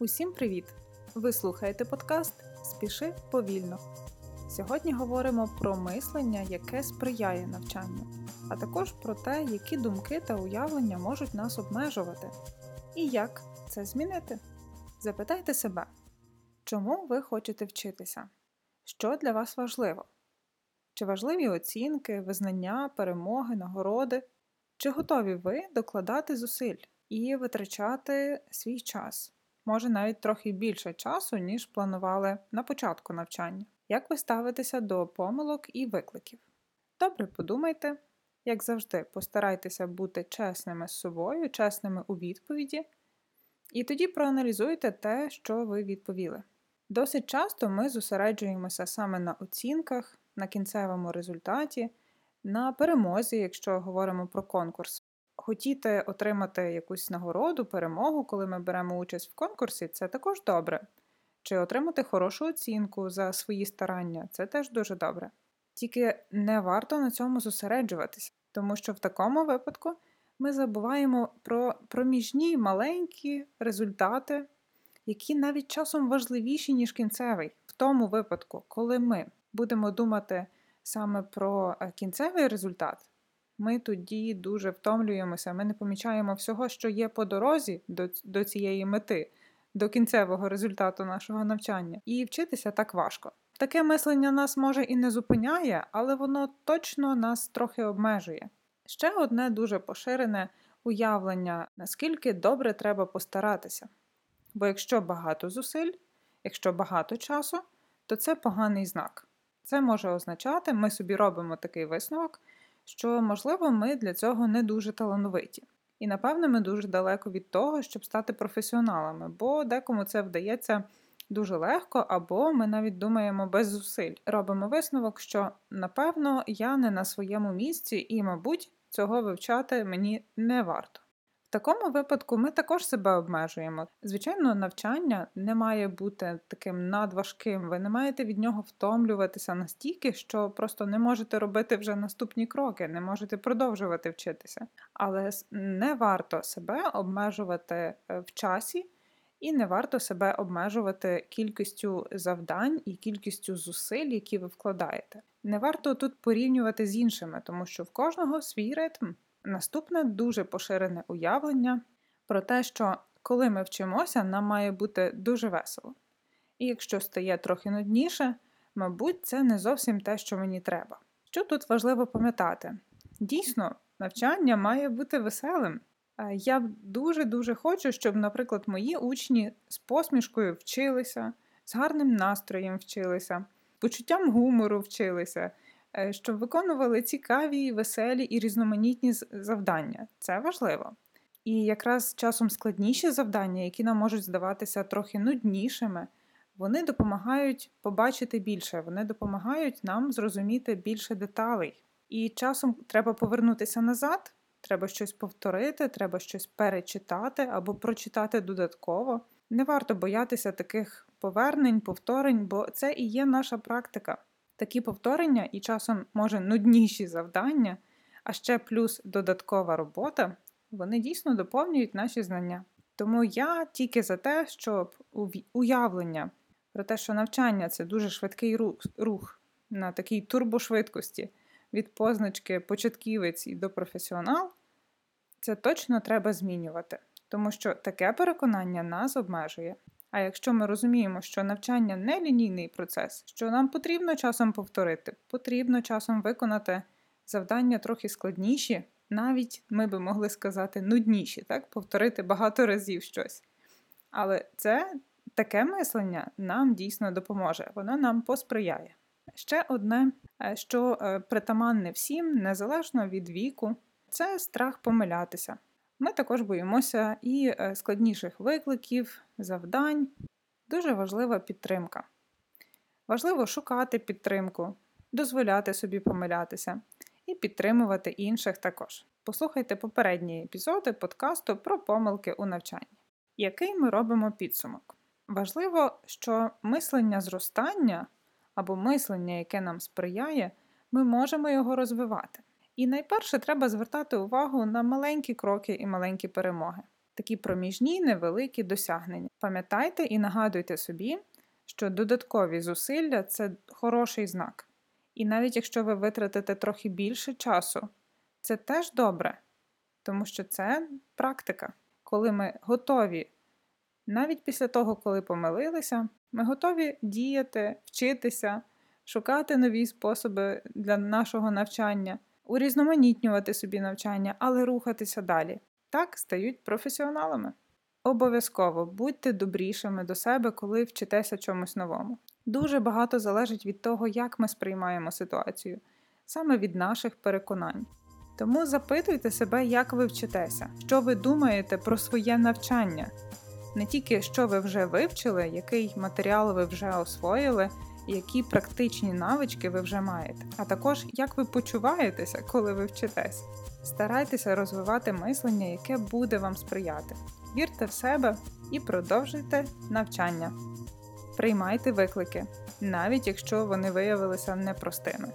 Усім привіт! Ви слухаєте подкаст Спіши повільно. Сьогодні говоримо про мислення, яке сприяє навчанню, а також про те, які думки та уявлення можуть нас обмежувати, і як це змінити. Запитайте себе, чому ви хочете вчитися? Що для вас важливо? Чи важливі оцінки, визнання, перемоги, нагороди? Чи готові ви докладати зусиль і витрачати свій час? Може навіть трохи більше часу, ніж планували на початку навчання. Як ви ставитеся до помилок і викликів? Добре подумайте, як завжди, постарайтеся бути чесними з собою, чесними у відповіді, і тоді проаналізуйте те, що ви відповіли. Досить часто ми зосереджуємося саме на оцінках, на кінцевому результаті, на перемозі, якщо говоримо про конкурс. Хотіти отримати якусь нагороду, перемогу, коли ми беремо участь в конкурсі, це також добре. Чи отримати хорошу оцінку за свої старання це теж дуже добре. Тільки не варто на цьому зосереджуватися, тому що в такому випадку ми забуваємо про проміжні маленькі результати, які навіть часом важливіші, ніж кінцевий. В тому випадку, коли ми будемо думати саме про е, кінцевий результат, ми тоді дуже втомлюємося, ми не помічаємо всього, що є по дорозі до, до цієї мети, до кінцевого результату нашого навчання. І вчитися так важко. Таке мислення нас може і не зупиняє, але воно точно нас трохи обмежує. Ще одне дуже поширене уявлення, наскільки добре треба постаратися. Бо якщо багато зусиль, якщо багато часу, то це поганий знак. Це може означати, ми собі робимо такий висновок, що, можливо, ми для цього не дуже талановиті. І, напевно, ми дуже далеко від того, щоб стати професіоналами, бо декому це вдається дуже легко, або ми навіть думаємо без зусиль. Робимо висновок, що, напевно, я не на своєму місці, і, мабуть, цього вивчати мені не варто. В такому випадку ми також себе обмежуємо. Звичайно, навчання не має бути таким надважким, ви не маєте від нього втомлюватися настільки, що просто не можете робити вже наступні кроки, не можете продовжувати вчитися. Але не варто себе обмежувати е, в часі. І не варто себе обмежувати кількістю завдань і кількістю зусиль, які ви вкладаєте. Не варто тут порівнювати з іншими, тому що в кожного свій ритм. Наступне дуже поширене уявлення про те, що коли ми вчимося, нам має бути дуже весело. І якщо стає трохи нудніше, мабуть, це не зовсім те, що мені треба. Що тут важливо пам'ятати? Дійсно, навчання має бути веселим. Я дуже-дуже хочу, щоб, наприклад, мої учні з посмішкою вчилися, з гарним настроєм вчилися, почуттям гумору вчилися. Е, щоб виконували цікаві, веселі і різноманітні завдання. Це важливо. І якраз часом складніші завдання, які нам можуть здаватися трохи нуднішими, вони допомагають побачити більше, вони допомагають нам зрозуміти більше деталей. І часом треба повернутися назад, треба щось повторити, треба щось перечитати або прочитати додатково. Не варто боятися таких повернень, повторень, бо це і є наша практика. Такі повторення і часом, може, нудніші завдання, а ще плюс додаткова робота, вони дійсно доповнюють наші знання. Тому я тільки за те, щоб уявлення про те, що навчання це дуже швидкий рух, на такій турбошвидкості від позначки початківець і до професіонал, це точно треба змінювати, тому що таке переконання нас обмежує. А якщо ми розуміємо, що навчання не лінійний процес, що нам потрібно часом повторити, потрібно часом виконати завдання трохи складніші, навіть ми би могли сказати нудніші, так? повторити багато разів щось. Але це таке мислення нам дійсно допоможе, воно нам посприяє. Ще одне, е, що е, притаманне всім, незалежно від віку, це страх помилятися. Ми також боїмося і е, складніших викликів, завдань. Дуже важлива підтримка. Важливо шукати підтримку, дозволяти собі помилятися і підтримувати інших також. Послухайте попередні епізоди подкасту про помилки у навчанні. Який ми робимо підсумок? Важливо, що мислення зростання або мислення, яке нам сприяє, ми можемо його розвивати. І найперше треба звертати увагу на маленькі кроки і маленькі перемоги. такі проміжні невеликі досягнення. Пам'ятайте і нагадуйте собі, що додаткові зусилля це хороший знак. І навіть якщо ви витратите трохи більше часу, це теж добре, тому що це практика. Коли ми готові, навіть після того, коли помилилися, ми готові діяти, вчитися, шукати нові способи для нашого навчання, урізноманітнювати собі навчання, але рухатися далі. Так стають професіоналами. Обов'язково будьте добрішими до себе, коли вчитеся чомусь новому. Дуже багато залежить від того, як ми сприймаємо ситуацію, саме від наших переконань. Тому запитуйте себе, як ви вчитеся, що ви думаєте про своє навчання, не тільки що ви вже вивчили, який матеріал ви вже освоїли, які практичні навички ви вже маєте, а також як ви почуваєтеся, коли ви вчитесь. Старайтеся розвивати мислення, яке буде вам сприяти. Вірте в себе і продовжуйте навчання. Приймайте виклики, навіть якщо вони виявилися непростими.